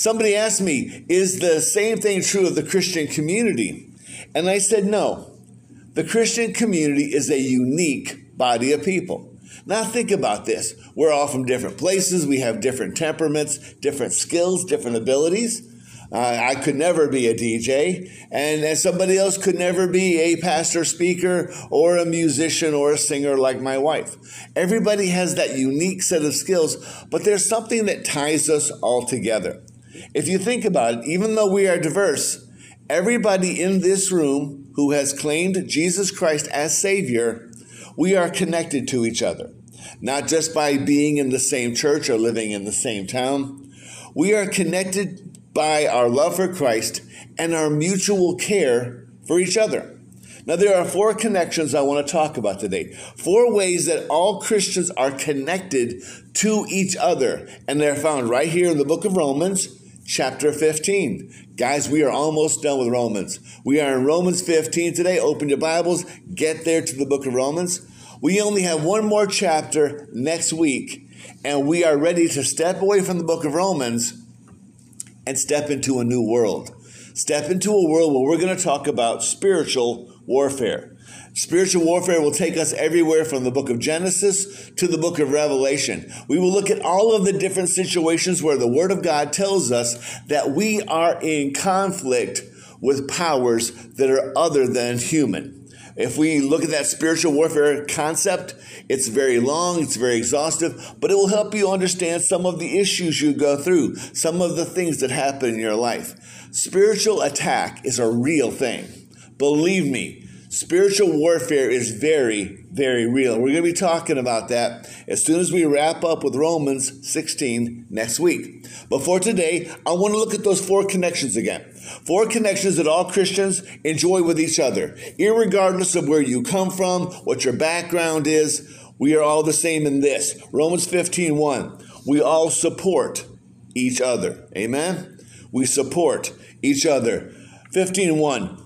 Somebody asked me, is the same thing true of the Christian community? And I said, no. The Christian community is a unique body of people. Now think about this. We're all from different places. We have different temperaments, different skills, different abilities. Uh, I could never be a DJ, and, and somebody else could never be a pastor, speaker, or a musician or a singer like my wife. Everybody has that unique set of skills, but there's something that ties us all together. If you think about it, even though we are diverse, everybody in this room who has claimed Jesus Christ as Savior, we are connected to each other. Not just by being in the same church or living in the same town. We are connected by our love for Christ and our mutual care for each other. Now, there are four connections I want to talk about today. Four ways that all Christians are connected to each other. And they're found right here in the book of Romans, chapter 15. Guys, we are almost done with Romans. We are in Romans 15 today. Open your Bibles, get there to the book of Romans. We only have one more chapter next week, and we are ready to step away from the book of Romans and step into a new world. Step into a world where we're going to talk about spiritual warfare. Spiritual warfare will take us everywhere from the book of Genesis to the book of Revelation. We will look at all of the different situations where the Word of God tells us that we are in conflict with powers that are other than human. If we look at that spiritual warfare concept, it's very long, it's very exhaustive, but it will help you understand some of the issues you go through, some of the things that happen in your life. Spiritual attack is a real thing. Believe me, spiritual warfare is very, very real. We're going to be talking about that as soon as we wrap up with Romans 16 next week. But for today, I want to look at those four connections again. Four connections that all Christians enjoy with each other, regardless of where you come from, what your background is. We are all the same in this. Romans 15 1. We all support each other. Amen? We support each other. 15 1.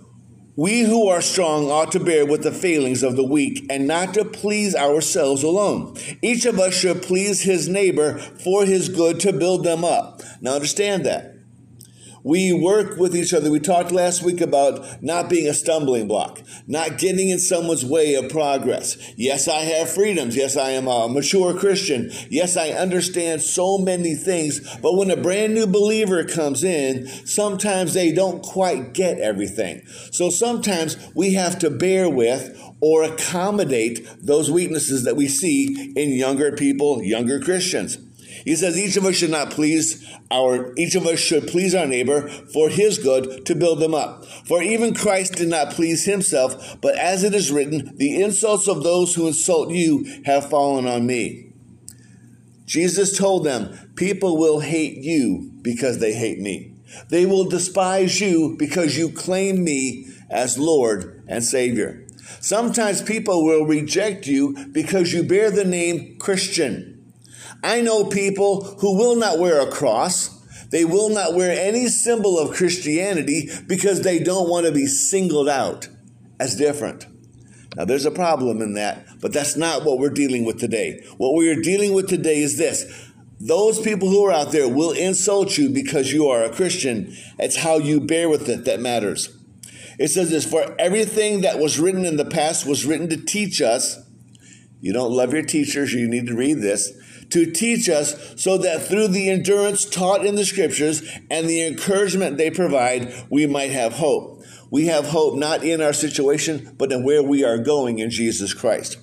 We who are strong ought to bear with the failings of the weak and not to please ourselves alone. Each of us should please his neighbor for his good to build them up. Now understand that. We work with each other. We talked last week about not being a stumbling block, not getting in someone's way of progress. Yes, I have freedoms. Yes, I am a mature Christian. Yes, I understand so many things. But when a brand new believer comes in, sometimes they don't quite get everything. So sometimes we have to bear with or accommodate those weaknesses that we see in younger people, younger Christians. He says each of us should not please our each of us should please our neighbor for his good to build them up. For even Christ did not please himself, but as it is written, the insults of those who insult you have fallen on me. Jesus told them, people will hate you because they hate me. They will despise you because you claim me as Lord and Savior. Sometimes people will reject you because you bear the name Christian. I know people who will not wear a cross. They will not wear any symbol of Christianity because they don't want to be singled out as different. Now, there's a problem in that, but that's not what we're dealing with today. What we are dealing with today is this those people who are out there will insult you because you are a Christian. It's how you bear with it that matters. It says this For everything that was written in the past was written to teach us. You don't love your teachers, you need to read this to teach us so that through the endurance taught in the scriptures and the encouragement they provide, we might have hope. We have hope not in our situation, but in where we are going in Jesus Christ.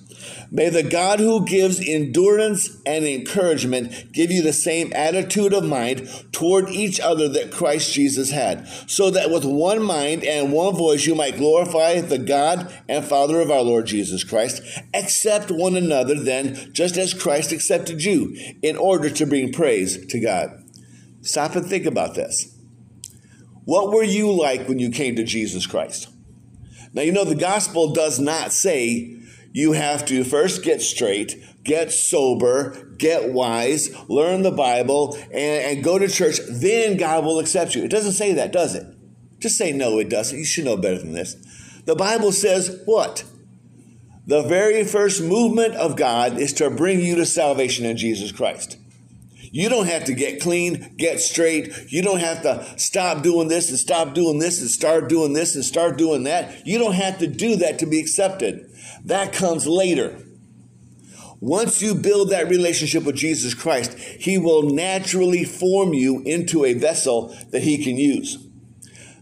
May the God who gives endurance and encouragement give you the same attitude of mind toward each other that Christ Jesus had, so that with one mind and one voice you might glorify the God and Father of our Lord Jesus Christ. Accept one another then, just as Christ accepted you, in order to bring praise to God. Stop and think about this. What were you like when you came to Jesus Christ? Now, you know, the gospel does not say you have to first get straight, get sober, get wise, learn the Bible, and, and, go to church. Then God will accept you. It doesn't say that, does it? Just say, no, it doesn't. You should know better than this. The Bible says what? The very first movement of God is to bring you to salvation in Jesus Christ. You don't have to get clean, get straight. You don't have to stop doing this and stop doing this and start doing this and start doing that. You don't have to do that to be accepted. That comes later. Once you build that relationship with Jesus Christ, He will naturally form you into a vessel that He can use.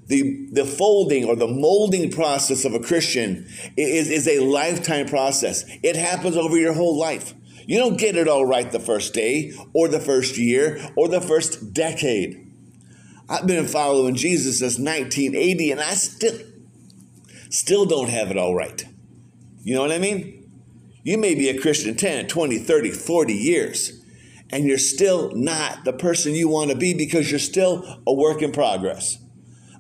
The, the folding or the molding process of a Christian is, is a lifetime process. It happens over your whole life. You don't get it all right the first day or the first year or the first decade. I've been following Jesus since 1980 and I still still don't have it all right. You know what I mean? You may be a Christian 10, 20, 30, 40 years and you're still not the person you want to be because you're still a work in progress.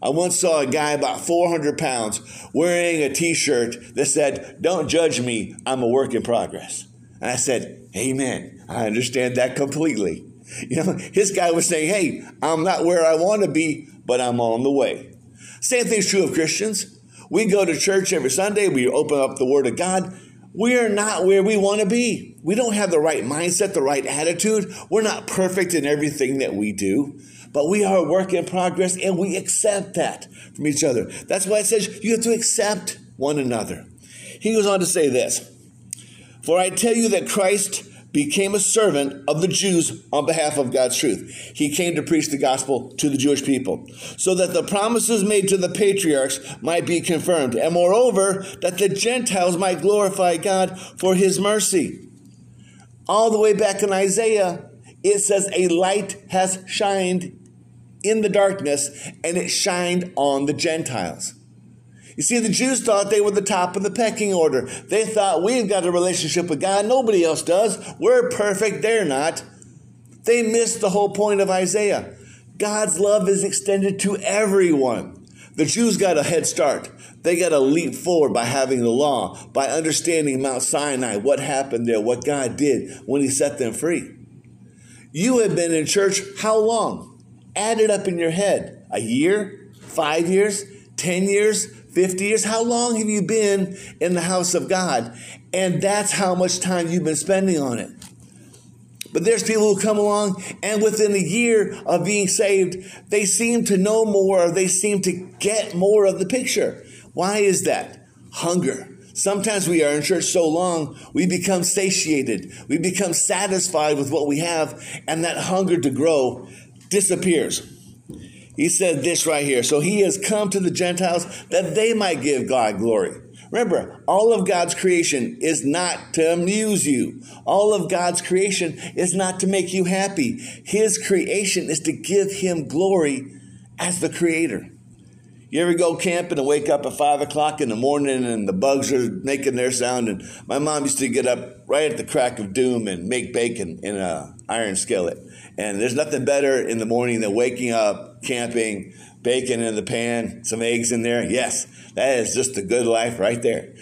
I once saw a guy about 400 pounds wearing a t shirt that said, Don't judge me, I'm a work in progress. And I said, Amen. I understand that completely. You know, his guy was saying, Hey, I'm not where I want to be, but I'm on the way. Same thing's true of Christians. We go to church every Sunday, we open up the Word of God. We are not where we want to be. We don't have the right mindset, the right attitude. We're not perfect in everything that we do, but we are a work in progress and we accept that from each other. That's why it says you have to accept one another. He goes on to say this For I tell you that Christ became a servant of the Jews on behalf of God's truth. He came to preach the gospel to the Jewish people, so that the promises made to the patriarchs might be confirmed, and moreover, that the Gentiles might glorify God for his mercy. All the way back in Isaiah, it says, A light has shined in the darkness, and it shined on the Gentiles. You see, the Jews thought they were the top of the pecking order. They thought we've got a relationship with God, nobody else does. We're perfect, they're not. They missed the whole point of Isaiah. God's love is extended to everyone. The Jews got a head start. They got a leap forward by having the law, by understanding Mount Sinai, what happened there, what God did when He set them free. You have been in church how long? Add it up in your head. A year? Five years? Ten years? 50 years? How long have you been in the house of God? And that's how much time you've been spending on it. But there's people who come along and within a year of being saved, they seem to know more, or they seem to get more of the picture. Why is that? Hunger. Sometimes we are in church so long, we become satiated. We become satisfied with what we have, and that hunger to grow disappears. He said this right here. So he has come to the Gentiles that they might give God glory. Remember, all of God's creation is not to amuse you. All of God's creation is not to make you happy. His creation is to give him glory as the creator. You ever go camping and wake up at five o'clock in the morning and the bugs are making their sound? And my mom used to get up right at the crack of doom and make bacon in an iron skillet. And there's nothing better in the morning than waking up, camping, bacon in the pan, some eggs in there. Yes, that is just a good life right there.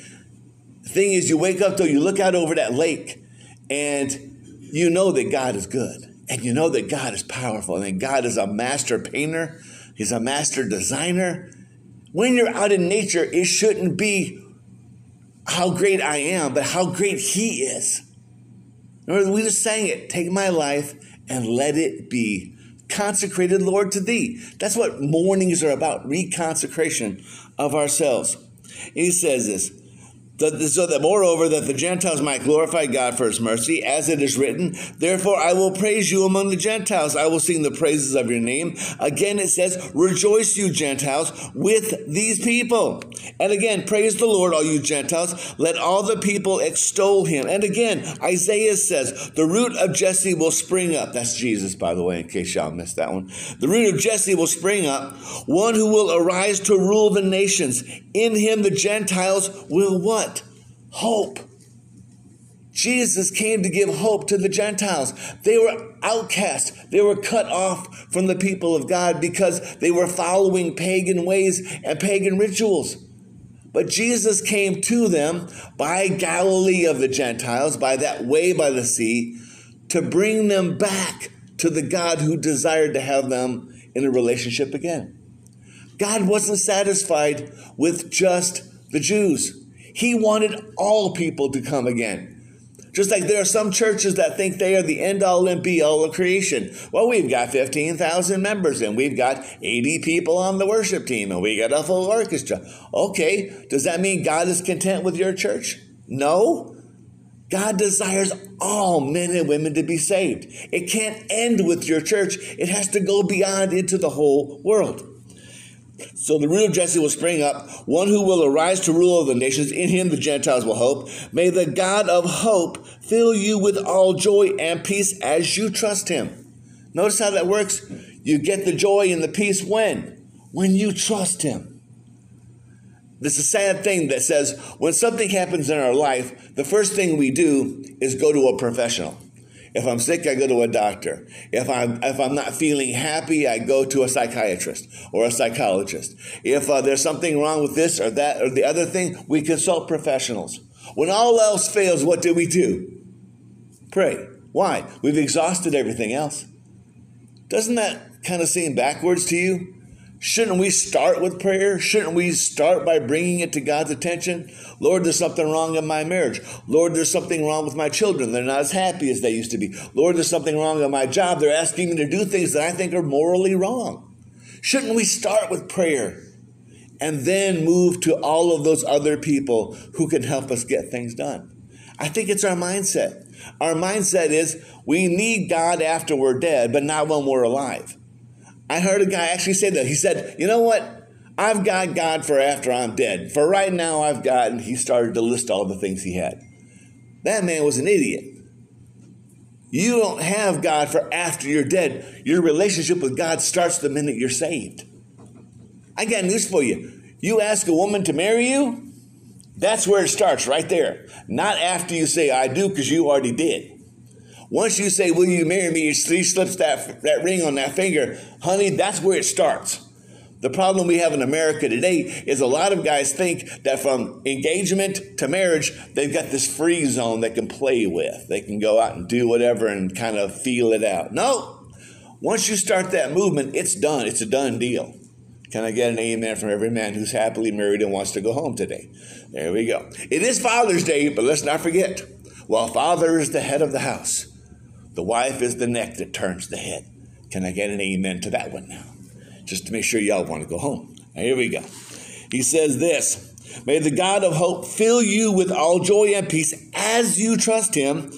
The thing is, you wake up though, you look out over that lake and you know that God is good. And you know that God is powerful and God is a master painter. He's a master designer. When you're out in nature, it shouldn't be how great I am, but how great He is. Remember, we just sang it. Take my life and let it be consecrated, Lord, to thee. That's what mornings are about reconsecration of ourselves. And he says this so that moreover that the Gentiles might glorify God for his mercy, as it is written, therefore I will praise you among the Gentiles. I will sing the praises of your name. Again it says, rejoice you Gentiles with these people. And again, praise the Lord, all you Gentiles. Let all the people extol him. And again, Isaiah says, the root of Jesse will spring up. That's Jesus, by the way, in case y'all missed that one. The root of Jesse will spring up, one who will arise to rule the nations. In him the Gentiles will what? Hope. Jesus came to give hope to the Gentiles. They were outcast. They were cut off from the people of God because they were following pagan ways and pagan rituals. But Jesus came to them by Galilee of the Gentiles, by that way by the sea, to bring them back to the God who desired to have them in a relationship again. God wasn't satisfied with just the Jews. He wanted all people to come again. Just like there are some churches that think they are the end all and be all of creation. Well, we've got 15,000 members and we've got 80 people on the worship team and we got a full orchestra. Okay, does that mean God is content with your church? No. God desires all men and women to be saved. It can't end with your church, it has to go beyond into the whole world. So the root of Jesse will spring up, one who will arise to rule over the nations. In him the Gentiles will hope. May the God of hope fill you with all joy and peace as you trust him. Notice how that works. You get the joy and the peace when? When you trust him. This is a sad thing that says when something happens in our life, the first thing we do is go to a professional. If I'm sick, I go to a doctor. If I'm if I'm not feeling happy, I go to a psychiatrist or a psychologist. If uh, there's something wrong with this or that or the other thing, we consult professionals. When all else fails, what do we do? Pray. Why? We've exhausted everything else. Doesn't that kind of seem backwards to you? Shouldn't we start with prayer? Shouldn't we start by bringing it to God's attention? Lord, there's something wrong in my marriage. Lord, there's something wrong with my children. They're not as happy as they used to be. Lord, there's something wrong in my job. They're asking me to do things that I think are morally wrong. Shouldn't we start with prayer and then move to all of those other people who can help us get things done? I think it's our mindset. Our mindset is we need God after we're dead, but not when we're alive. I heard a guy actually say that. He said, You know what? I've got God for after I'm dead. For right now, I've got, and he started to list all the things he had. That man was an idiot. You don't have God for after you're dead. Your relationship with God starts the minute you're saved. I got news for you. You ask a woman to marry you, that's where it starts, right there. Not after you say, I do, because you already did. Once you say, Will you marry me? She slips that, that ring on that finger. Honey, that's where it starts. The problem we have in America today is a lot of guys think that from engagement to marriage, they've got this free zone they can play with. They can go out and do whatever and kind of feel it out. No. Once you start that movement, it's done. It's a done deal. Can I get an amen from every man who's happily married and wants to go home today? There we go. It is Father's Day, but let's not forget while father is the head of the house, the wife is the neck that turns the head. Can I get an amen to that one now? Just to make sure y'all want to go home. Now, here we go. He says this May the God of hope fill you with all joy and peace as you trust him,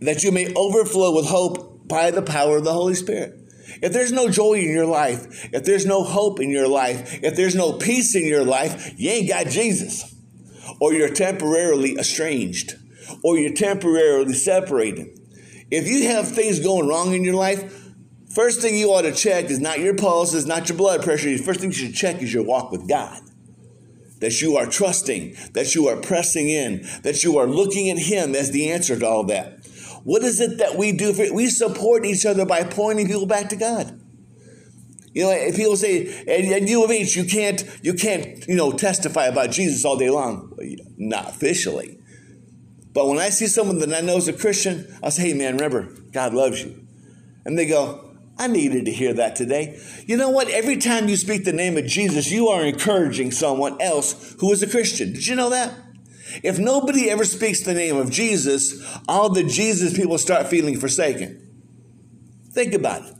that you may overflow with hope by the power of the Holy Spirit. If there's no joy in your life, if there's no hope in your life, if there's no peace in your life, you ain't got Jesus. Or you're temporarily estranged, or you're temporarily separated. If you have things going wrong in your life, first thing you ought to check is not your pulse, is not your blood pressure. The first thing you should check is your walk with God. That you are trusting, that you are pressing in, that you are looking at Him as the answer to all that. What is it that we do? For, we support each other by pointing people back to God. You know, if people say, and, and you of H, you can't, you can't, you know, testify about Jesus all day long. Not officially. But when I see someone that I know is a Christian, I'll say, hey, man, remember, God loves you. And they go, I needed to hear that today. You know what? Every time you speak the name of Jesus, you are encouraging someone else who is a Christian. Did you know that? If nobody ever speaks the name of Jesus, all the Jesus people start feeling forsaken. Think about it.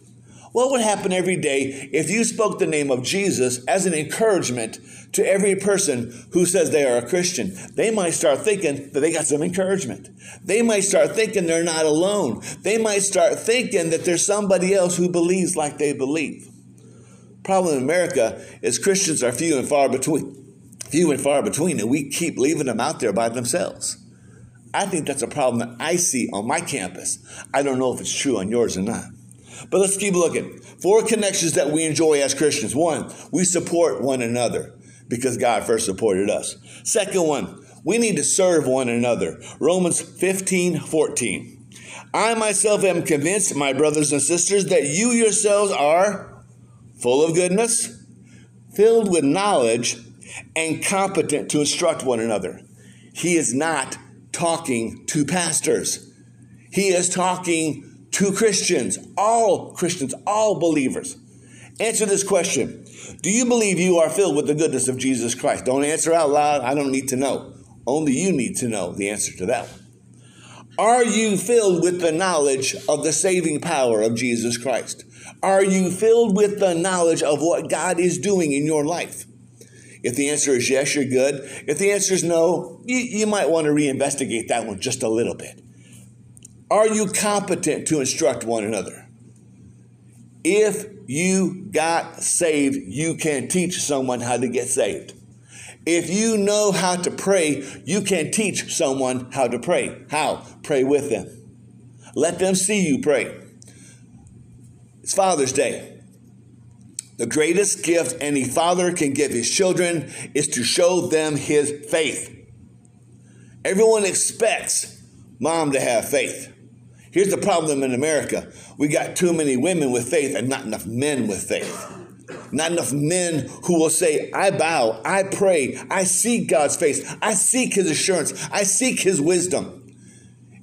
What would happen every day if you spoke the name of Jesus as an encouragement to every person who says they are a Christian? They might start thinking that they got some encouragement. They might start thinking they're not alone. They might start thinking that there's somebody else who believes like they believe. Problem in America is Christians are few and far between. Few and far between, and we keep leaving them out there by themselves. I think that's a problem that I see on my campus. I don't know if it's true on yours or not. But let's keep looking. Four connections that we enjoy as Christians. One, we support one another because God first supported us. Second one, we need to serve one another. Romans 15, 14. I myself am convinced, my brothers and sisters, that you yourselves are full of goodness, filled with knowledge, and competent to instruct one another. He is not talking to pastors. He is talking to Christians, all Christians, all believers. Answer this question Do you believe you are filled with the goodness of Jesus Christ? Don't answer out loud. I don't need to know. Only you need to know the answer to that one. Are you filled with the knowledge of the saving power of Jesus Christ? Are you filled with the knowledge of what God is doing in your life? If the answer is yes, you're good. If the answer is no, you, you might want to reinvestigate that one just a little bit. Are you competent to instruct one another? If you got saved, you can teach someone how to get saved. If you know how to pray, you can teach someone how to pray. How? Pray with them. Let them see you pray. It's Father's Day. The greatest gift any father can give his children is to show them his faith. Everyone expects mom to have faith. Here's the problem in America we got too many women with faith and not enough men with faith. Not enough men who will say, I bow, I pray, I seek God's face, I seek his assurance, I seek his wisdom.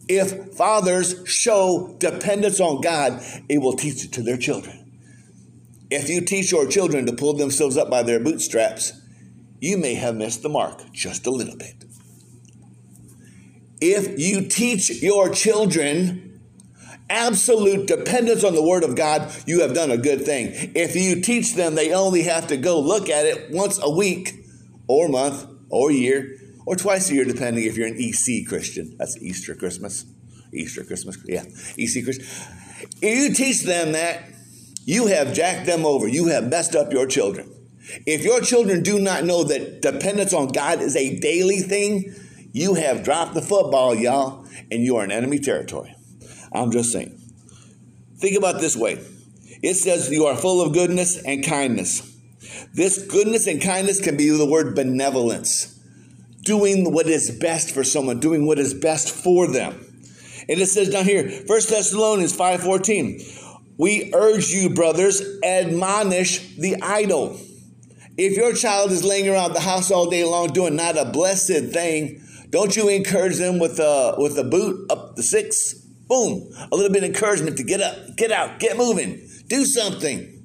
If fathers show dependence on God, it will teach it to their children. If you teach your children to pull themselves up by their bootstraps, you may have missed the mark just a little bit. If you teach your children absolute dependence on the Word of God, you have done a good thing. If you teach them they only have to go look at it once a week or month or year or twice a year, depending if you're an EC Christian. That's Easter Christmas. Easter Christmas, yeah, EC Christian. You teach them that, you have jacked them over. You have messed up your children. If your children do not know that dependence on God is a daily thing, you have dropped the football, y'all, and you are in enemy territory. I'm just saying. Think about this way it says you are full of goodness and kindness. This goodness and kindness can be the word benevolence, doing what is best for someone, doing what is best for them. And it says down here, 1 Thessalonians 5:14, we urge you, brothers, admonish the idle. If your child is laying around the house all day long doing not a blessed thing, don't you encourage them with a with a boot up the six? Boom, a little bit of encouragement to get up, get out, get moving, do something.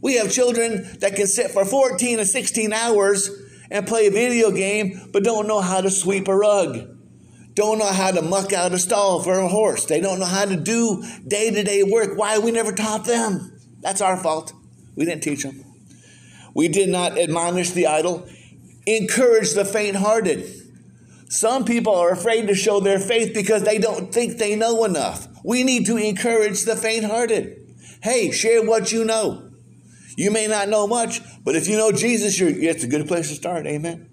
We have children that can sit for 14 or 16 hours and play a video game, but don't know how to sweep a rug don't know how to muck out a stall for a horse. They don't know how to do day to day work. Why we never taught them? That's our fault. We didn't teach them. We did not admonish the idle, encourage the faint hearted. Some people are afraid to show their faith because they don't think they know enough. We need to encourage the faint hearted. Hey, share what you know. You may not know much, but if you know Jesus, you're, it's a good place to start. Amen.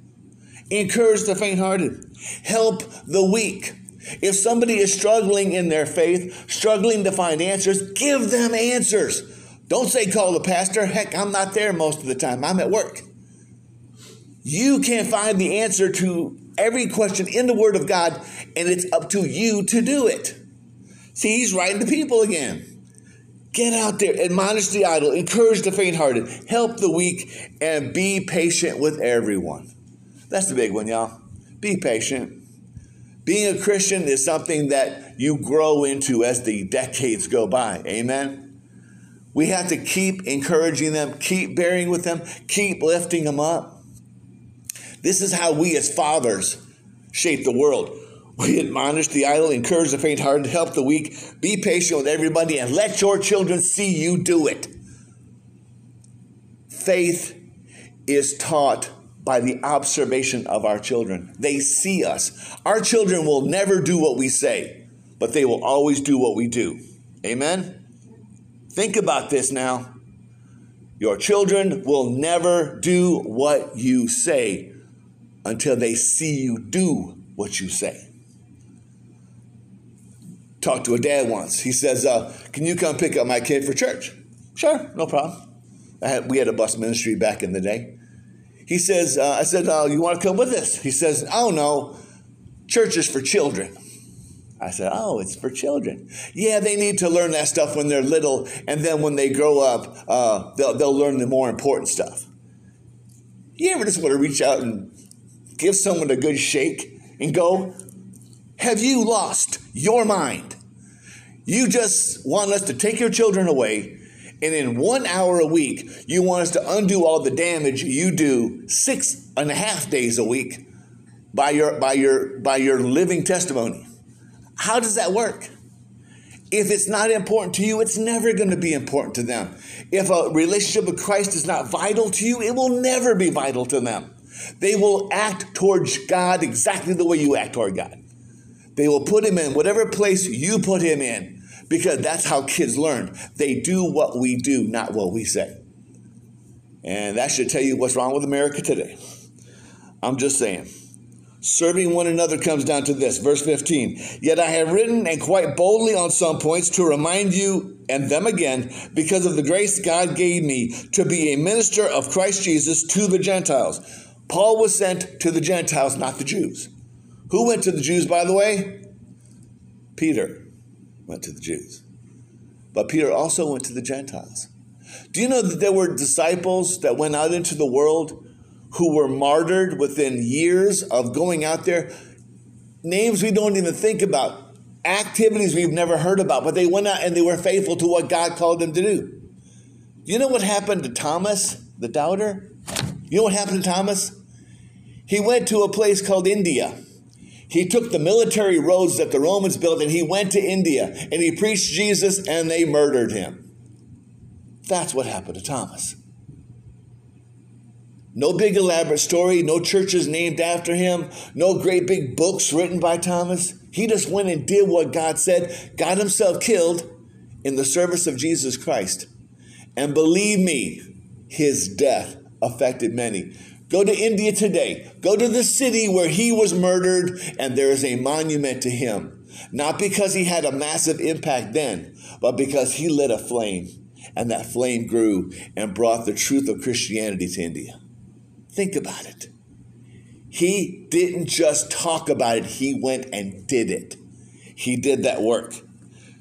Encourage the faint hearted. Help the weak. If somebody is struggling in their faith, struggling to find answers, give them answers. Don't say call the pastor. Heck, I'm not there most of the time. I'm at work. You can find the answer to every question in the Word of God, and it's up to you to do it. See, he's writing to people again. Get out there, admonish the idle, encourage the faint hearted, help the weak, and be patient with everyone. That's the big one, y'all. Be patient. Being a Christian is something that you grow into as the decades go by. Amen. We have to keep encouraging them, keep bearing with them, keep lifting them up. This is how we as fathers shape the world. We admonish the idle, encourage the faint hearted, help the weak, be patient with everybody, and let your children see you do it. Faith is taught by the observation of our children. They see us. Our children will never do what we say, but they will always do what we do. Amen? Think about this now. Your children will never do what you say until they see you do what you say. Talked to a dad once. He says, uh, Can you come pick up my kid for church? Sure, no problem. Had, we had a bus ministry back in the day. He says, uh, I said, uh, You want to come with us? He says, Oh, no, church is for children. I said, Oh, it's for children. Yeah, they need to learn that stuff when they're little, and then when they grow up, uh, they'll, they'll learn the more important stuff. You ever just want to reach out and give someone a good shake and go, Have you lost your mind? You just want us to take your children away and in one hour a week, you want us to undo all the damage you do six and a half days a week by your by your by your living testimony. How does that work? If it's not important to you, it's never going to be important to them. If a relationship with Christ is not vital to you, it will never be vital to them. They will act towards God exactly the way you act toward God. They will put him in whatever place you put him in because that's how kids learn. They do what we do, not what we say. And that should tell you what's wrong with America today. I'm just saying. Serving one another comes down to this. Verse 15. Yet I have written and quite boldly on some points to remind you and them again, because of the grace God gave me to be a minister of Christ Jesus to the Gentiles. Paul was sent to the Gentiles, not the Jews. Who went to the Jews, by the way? Peter went to the Jews. But Peter also went to the Gentiles. Do you know that there were disciples that went out into the world who were martyred within years of going out there? Names we don't even think about, activities we've never heard about, but they went out and they were faithful to what God called them to do. Do you know what happened to Thomas, the doubter? You know what happened to Thomas? He went to a place called India. He took the military roads that the Romans built and he went to India and he preached Jesus and they murdered him. That's what happened to Thomas. No big elaborate story, no churches named after him, no great big books written by Thomas. He just went and did what God said, got himself killed in the service of Jesus Christ. And believe me, his death affected many. Go to India today. Go to the city where he was murdered, and there is a monument to him. Not because he had a massive impact then, but because he lit a flame, and that flame grew and brought the truth of Christianity to India. Think about it. He didn't just talk about it, he went and did it. He did that work.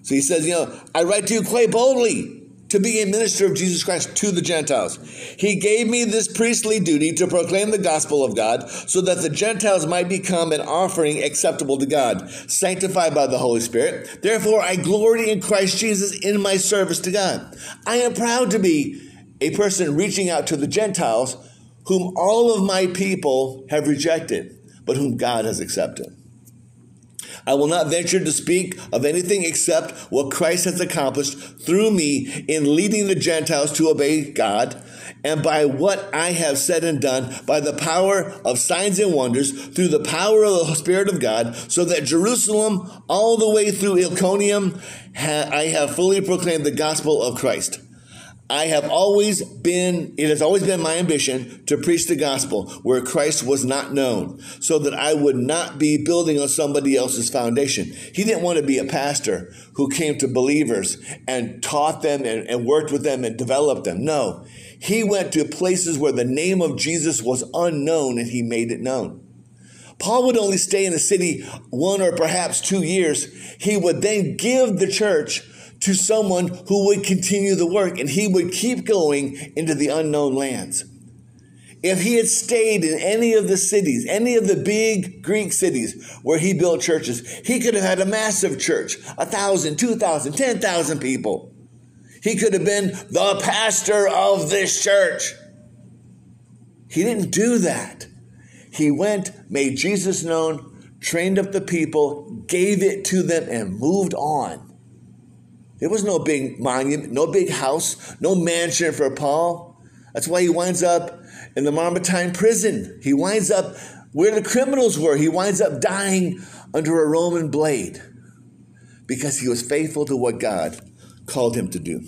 So he says, You know, I write to you quite boldly to be a minister of Jesus Christ to the Gentiles. He gave me this priestly duty to proclaim the gospel of God so that the Gentiles might become an offering acceptable to God, sanctified by the Holy Spirit. Therefore, I glory in Christ Jesus in my service to God. I am proud to be a person reaching out to the Gentiles whom all of my people have rejected, but whom God has accepted. I will not venture to speak of anything except what Christ has accomplished through me in leading the Gentiles to obey God, and by what I have said and done, by the power of signs and wonders, through the power of the Spirit of God, so that Jerusalem, all the way through Iconium, I have fully proclaimed the gospel of Christ. I have always been, it has always been my ambition to preach the gospel where Christ was not known so that I would not be building on somebody else's foundation. He didn't want to be a pastor who came to believers and taught them and, and worked with them and developed them. No, he went to places where the name of Jesus was unknown and he made it known. Paul would only stay in the city one or perhaps two years. He would then give the church to someone who would continue the work and he would keep going into the unknown lands. If he had stayed in any of the cities, any of the big Greek cities where he built churches, he could have had a massive church, a thousand, two thousand, ten thousand people. He could have been the pastor of this church. He didn't do that. He went, made Jesus known, trained up the people, gave it to them, and moved on. There was no big monument, no big house, no mansion for Paul. That's why he winds up in the Mamertine prison. He winds up where the criminals were. He winds up dying under a Roman blade because he was faithful to what God called him to do.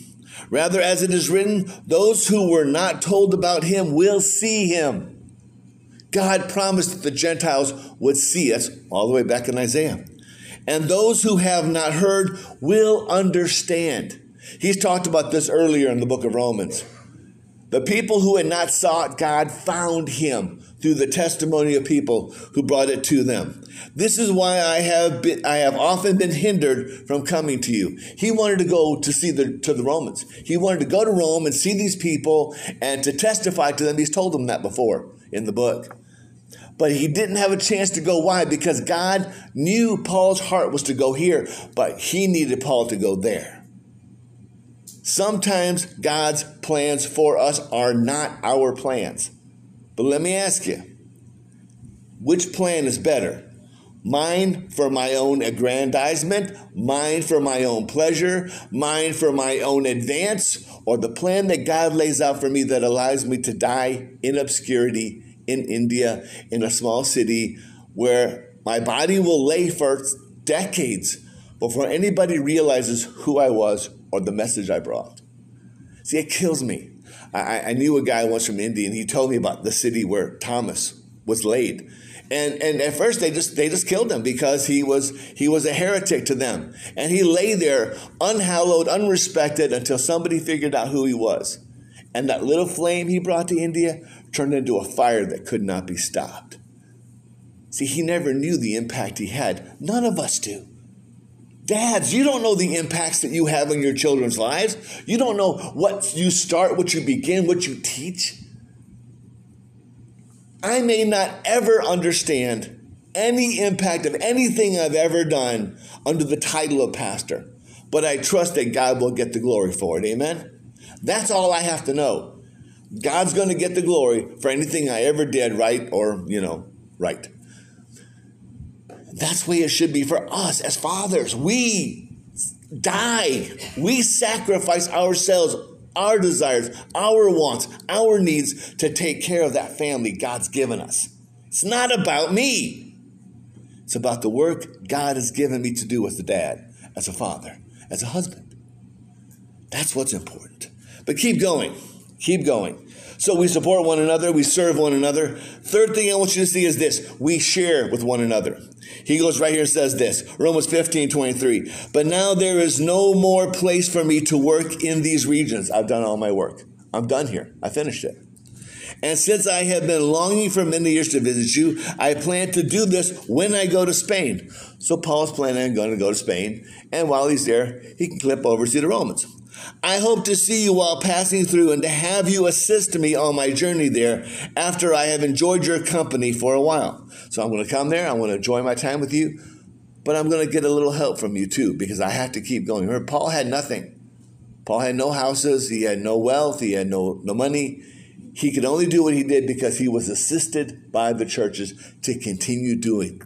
Rather, as it is written, those who were not told about him will see him. God promised that the Gentiles would see us all the way back in Isaiah and those who have not heard will understand. He's talked about this earlier in the book of Romans. The people who had not sought God found him through the testimony of people who brought it to them. This is why I have been, I have often been hindered from coming to you. He wanted to go to see the to the Romans. He wanted to go to Rome and see these people and to testify to them. He's told them that before in the book but he didn't have a chance to go. Why? Because God knew Paul's heart was to go here, but he needed Paul to go there. Sometimes God's plans for us are not our plans. But let me ask you which plan is better? Mine for my own aggrandizement, mine for my own pleasure, mine for my own advance, or the plan that God lays out for me that allows me to die in obscurity in India, in a small city where my body will lay for decades before anybody realizes who I was or the message I brought. See, it kills me. I, I knew a guy once from India, and he told me about the city where Thomas was laid. And, and at first they just they just killed him because he was he was a heretic to them. And he lay there unhallowed, unrespected until somebody figured out who he was. And that little flame he brought to India turned into a fire that could not be stopped. See, he never knew the impact he had. None of us do. Dads, you don't know the impacts that you have on your children's lives. You don't know what you start, what you begin, what you teach. I may not ever understand any impact of anything I've ever done under the title of pastor, but I trust that God will get the glory for it. Amen? That's all I have to know. God's going to get the glory for anything I ever did right or, you know, right. That's the way it should be for us as fathers. We die, we sacrifice ourselves, our desires, our wants, our needs to take care of that family God's given us. It's not about me, it's about the work God has given me to do as a dad, as a father, as a husband. That's what's important. But keep going, keep going. So we support one another, we serve one another. Third thing I want you to see is this we share with one another. He goes right here and says this Romans 15 23. But now there is no more place for me to work in these regions. I've done all my work. I'm done here. I finished it. And since I have been longing for many years to visit you, I plan to do this when I go to Spain. So Paul's planning on going to go to Spain. And while he's there, he can clip over to the Romans. I hope to see you while passing through and to have you assist me on my journey there after I have enjoyed your company for a while. So I'm going to come there. I'm going to enjoy my time with you, but I'm going to get a little help from you too because I have to keep going. Remember, Paul had nothing. Paul had no houses. He had no wealth. He had no, no money. He could only do what he did because he was assisted by the churches to continue doing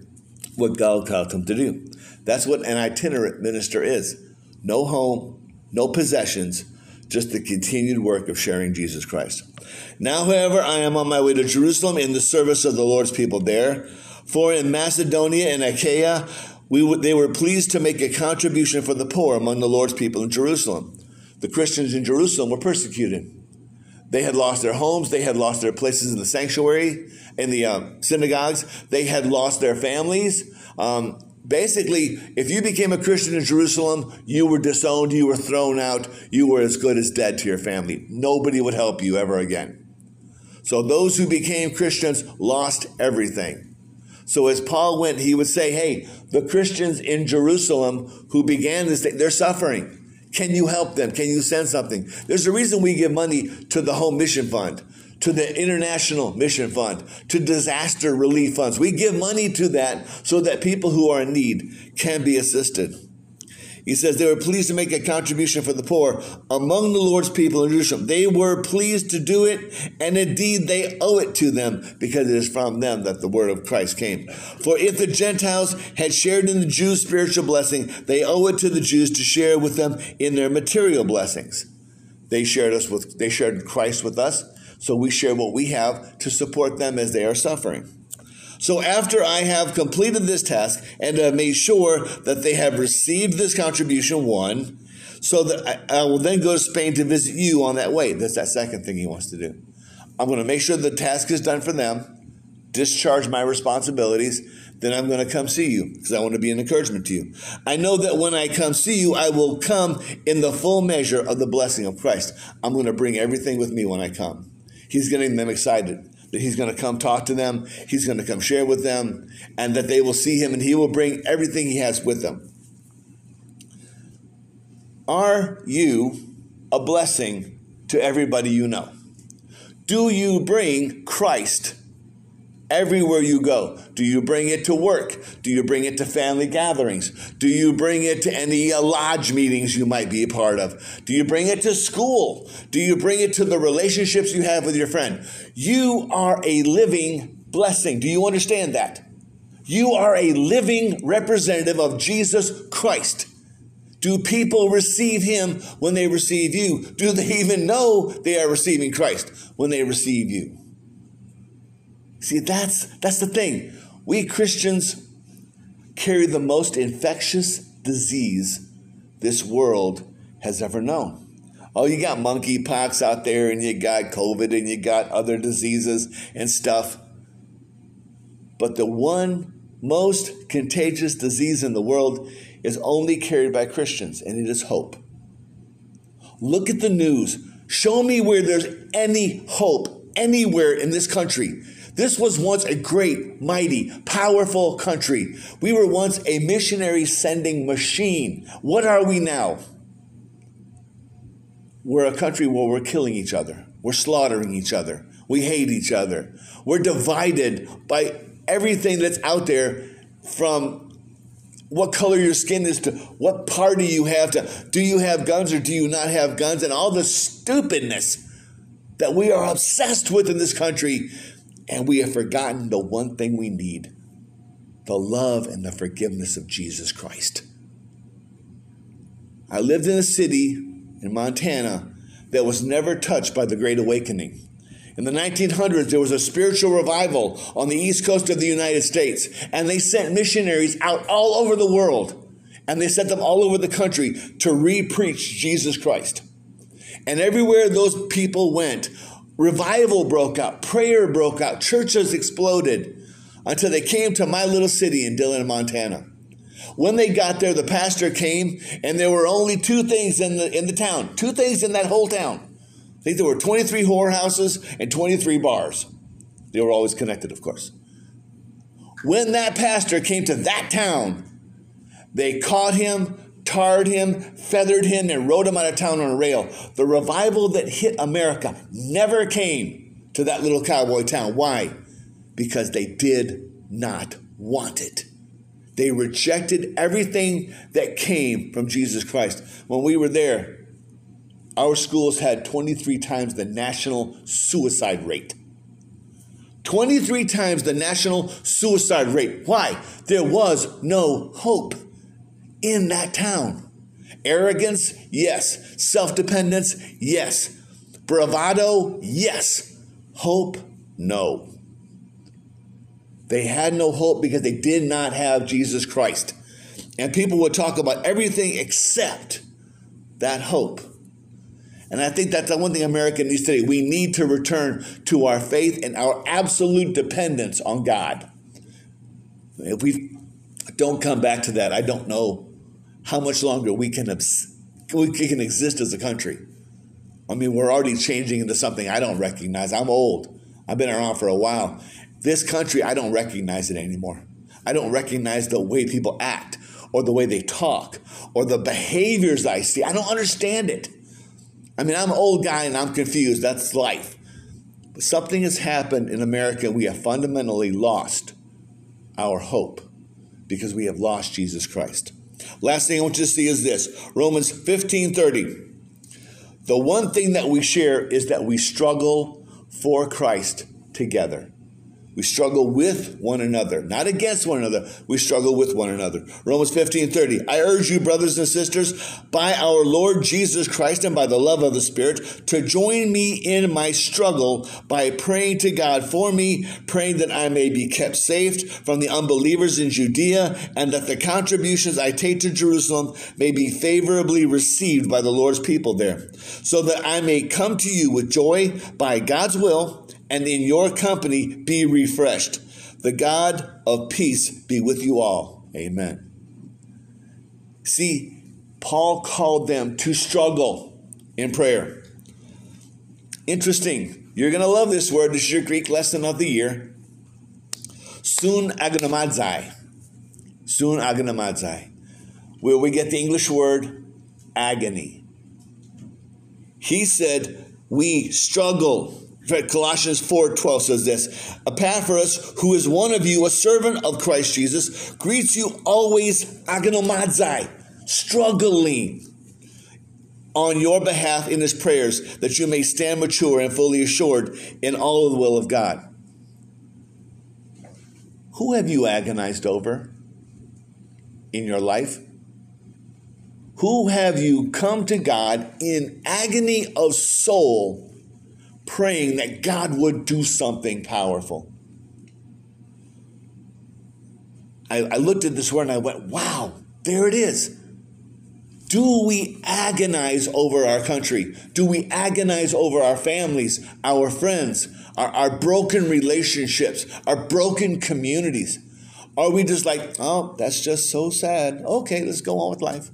what God called him to do. That's what an itinerant minister is. No home, no possessions, just the continued work of sharing Jesus Christ. Now, however, I am on my way to Jerusalem in the service of the Lord's people there. For in Macedonia and Achaia, we w- they were pleased to make a contribution for the poor among the Lord's people in Jerusalem. The Christians in Jerusalem were persecuted. They had lost their homes. They had lost their places in the sanctuary, in the um, synagogues. They had lost their families. Um, Basically, if you became a Christian in Jerusalem, you were disowned, you were thrown out, you were as good as dead to your family. Nobody would help you ever again. So those who became Christians lost everything. So as Paul went, he would say, Hey, the Christians in Jerusalem who began this, they're suffering. Can you help them? Can you send something? There's a reason we give money to the Home Mission Fund to the International Mission Fund, to disaster relief funds. We give money to that so that people who are in need can be assisted. He says they were pleased to make a contribution for the poor among the Lord's people in Jerusalem. They were pleased to do it, and indeed they owe it to them because it is from them that the word of Christ came. For if the Gentiles had shared in the Jews' spiritual blessing, they owe it to the Jews to share with them in their material blessings. They shared us with they shared Christ with us. So we share what we have to support them as they are suffering. So after I have completed this task and have made sure that they have received this contribution, one, so that I, I will then go to Spain to visit you on that way. That's that second thing he wants to do. I'm going to make sure the task is done for them, discharge my responsibilities, then I'm going to come see you because I want to be an encouragement to you. I know that when I come see you, I will come in the full measure of the blessing of Christ. I'm going to bring everything with me when I come. He's getting them excited that he's going to come talk to them, he's going to come share with them, and that they will see him and he will bring everything he has with them. Are you a blessing to everybody you know? Do you bring Christ everywhere you go? Do you bring it to work? Do you bring it to family gatherings? Do you bring it to any uh, lodge meetings you might be a part of? Do you bring it to school? Do you bring it to the relationships you have with your friend? You are a living blessing. Do you understand that? You are a living representative of Jesus Christ. Do people receive him when they receive you? Do they even know they are receiving Christ when they receive you? See, that's that's the thing. We Christians carry the most infectious disease this world has ever known. Oh, you got monkeypox out there, and you got COVID, and you got other diseases and stuff. But the one most contagious disease in the world is only carried by Christians, and it is hope. Look at the news. Show me where there's any hope anywhere in this country. This was once a great, mighty, powerful country. We were once a missionary sending machine. What are we now? We're a country where we're killing each other. We're slaughtering each other. We hate each other. We're divided by everything that's out there from what color your skin is to what party you have to do you have guns or do you not have guns and all the stupidness that we are obsessed with in this country and we have forgotten the one thing we need the love and the forgiveness of Jesus Christ. I lived in a city in Montana that was never touched by the Great Awakening. In the 1900s, there was a spiritual revival on the east coast of the United States, and they sent missionaries out all over the world, and they sent them all over the country to re-preach Jesus Christ. And everywhere those people went, revival broke out, prayer broke out, churches exploded until they came to my little city in Dillon, Montana. When they got there, the pastor came, and there were only two things in the in the town, two things in that whole town. I think there were 23 whorehouses and 23 bars. They were always connected, of course. When that pastor came to that town, they caught him, tarred him, feathered him, and rode him out of town on a rail. The revival that hit America never came to that little cowboy town. Why? Because they did not want it. They rejected everything that came from Jesus Christ. When we were there, our schools had 23 times the national suicide rate. 23 times the national suicide rate. Why? There was no hope in that town. Arrogance, yes. Self dependence, yes. Bravado, yes. Hope, no. They had no hope because they did not have Jesus Christ. And people would talk about everything except that hope. And I think that's the one thing America needs today. We need to return to our faith and our absolute dependence on God. If we don't come back to that, I don't know how much longer we can, we can exist as a country. I mean, we're already changing into something I don't recognize. I'm old. I've been around for a while. This country, I don't recognize it anymore. I don't recognize the way people act or the way they talk or the behaviors I see. I don't understand it. I mean, I'm an old guy and I'm confused. That's life. But something has happened in America. We have fundamentally lost our hope because we have lost Jesus Christ. Last thing I want you to see is this Romans 15 30. The one thing that we share is that we struggle for Christ together. We struggle with one another, not against one another. We struggle with one another. Romans 15 30. I urge you, brothers and sisters, by our Lord Jesus Christ and by the love of the Spirit, to join me in my struggle by praying to God for me, praying that I may be kept safe from the unbelievers in Judea, and that the contributions I take to Jerusalem may be favorably received by the Lord's people there, so that I may come to you with joy by God's will and in your company be refreshed. The God of peace be with you all. Amen. See, Paul called them to struggle in prayer. Interesting. You're going to love this word. This is your Greek lesson of the year. Soon agnomadzai. Soon agnomadzai. Where we get the English word agony. He said, We struggle Colossians 4:12 says this, Epaphras, who is one of you, a servant of Christ Jesus, greets you always agonomadzai, struggling on your behalf in his prayers, that you may stand mature and fully assured in all of the will of God. Who have you agonized over in your life? Who have you come to God in agony of soul, praying that God would do something powerful? I, I looked at this word and I went, wow, there it is. Do we agonize over our country? Do we agonize over our families, our friends, our, our broken relationships, our broken communities? Are we just like, oh, that's just so sad. Okay, let's go on with life.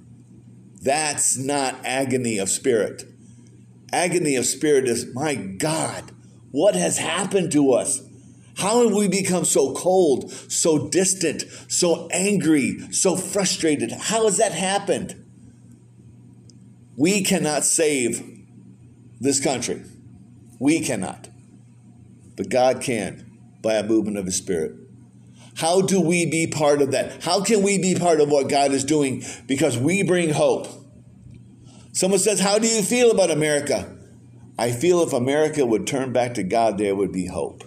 That's not agony of spirit. Agony of spirit is, my God, what has happened to us? How have we become so cold, so distant, so angry, so frustrated? How has that happened? We cannot save this country. We cannot. But God can by a movement of His Spirit. How do we be part of that? How can we be part of what God is doing? Because we bring hope. Someone says, How do you feel about America? I feel if America would turn back to God, there would be hope.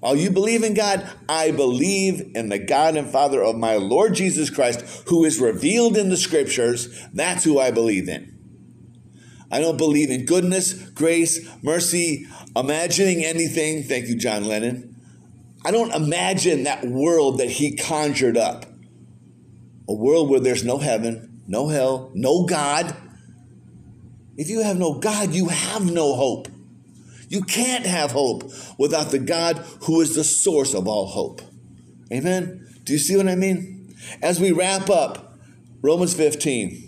Oh, you believe in God? I believe in the God and Father of my Lord Jesus Christ, who is revealed in the scriptures. That's who I believe in. I don't believe in goodness, grace, mercy, imagining anything. Thank you, John Lennon. I don't imagine that world that he conjured up. A world where there's no heaven, no hell, no God. If you have no God, you have no hope. You can't have hope without the God who is the source of all hope. Amen? Do you see what I mean? As we wrap up Romans 15,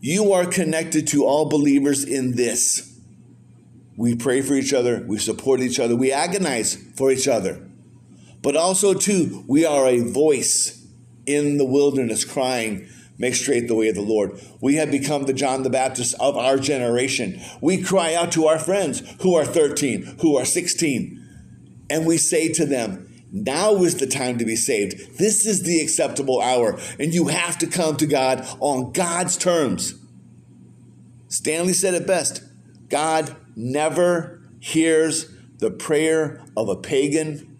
you are connected to all believers in this. We pray for each other, we support each other, we agonize for each other. But also, too, we are a voice in the wilderness crying, Make straight the way of the Lord. We have become the John the Baptist of our generation. We cry out to our friends who are 13, who are 16, and we say to them, now is the time to be saved. This is the acceptable hour, and you have to come to God on God's terms. Stanley said it best God never hears the prayer of a pagan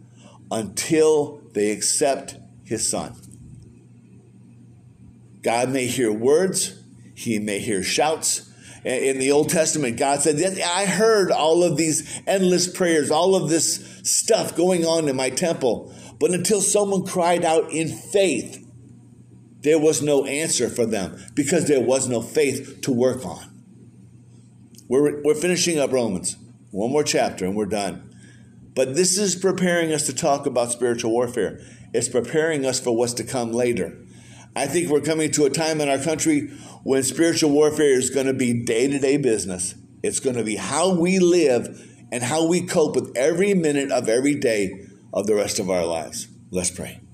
until they accept his son. God may hear words, he may hear shouts. In the Old Testament, God said, I heard all of these endless prayers, all of this stuff going on in my temple. But until someone cried out in faith, there was no answer for them because there was no faith to work on. We're, we're finishing up Romans, one more chapter, and we're done. But this is preparing us to talk about spiritual warfare. It's preparing us for what's to come later. I think we're coming to a time in our country when spiritual warfare is going to be day to day business. It's going to be how we live and how we cope with every minute of every day of the rest of our lives. Let's pray.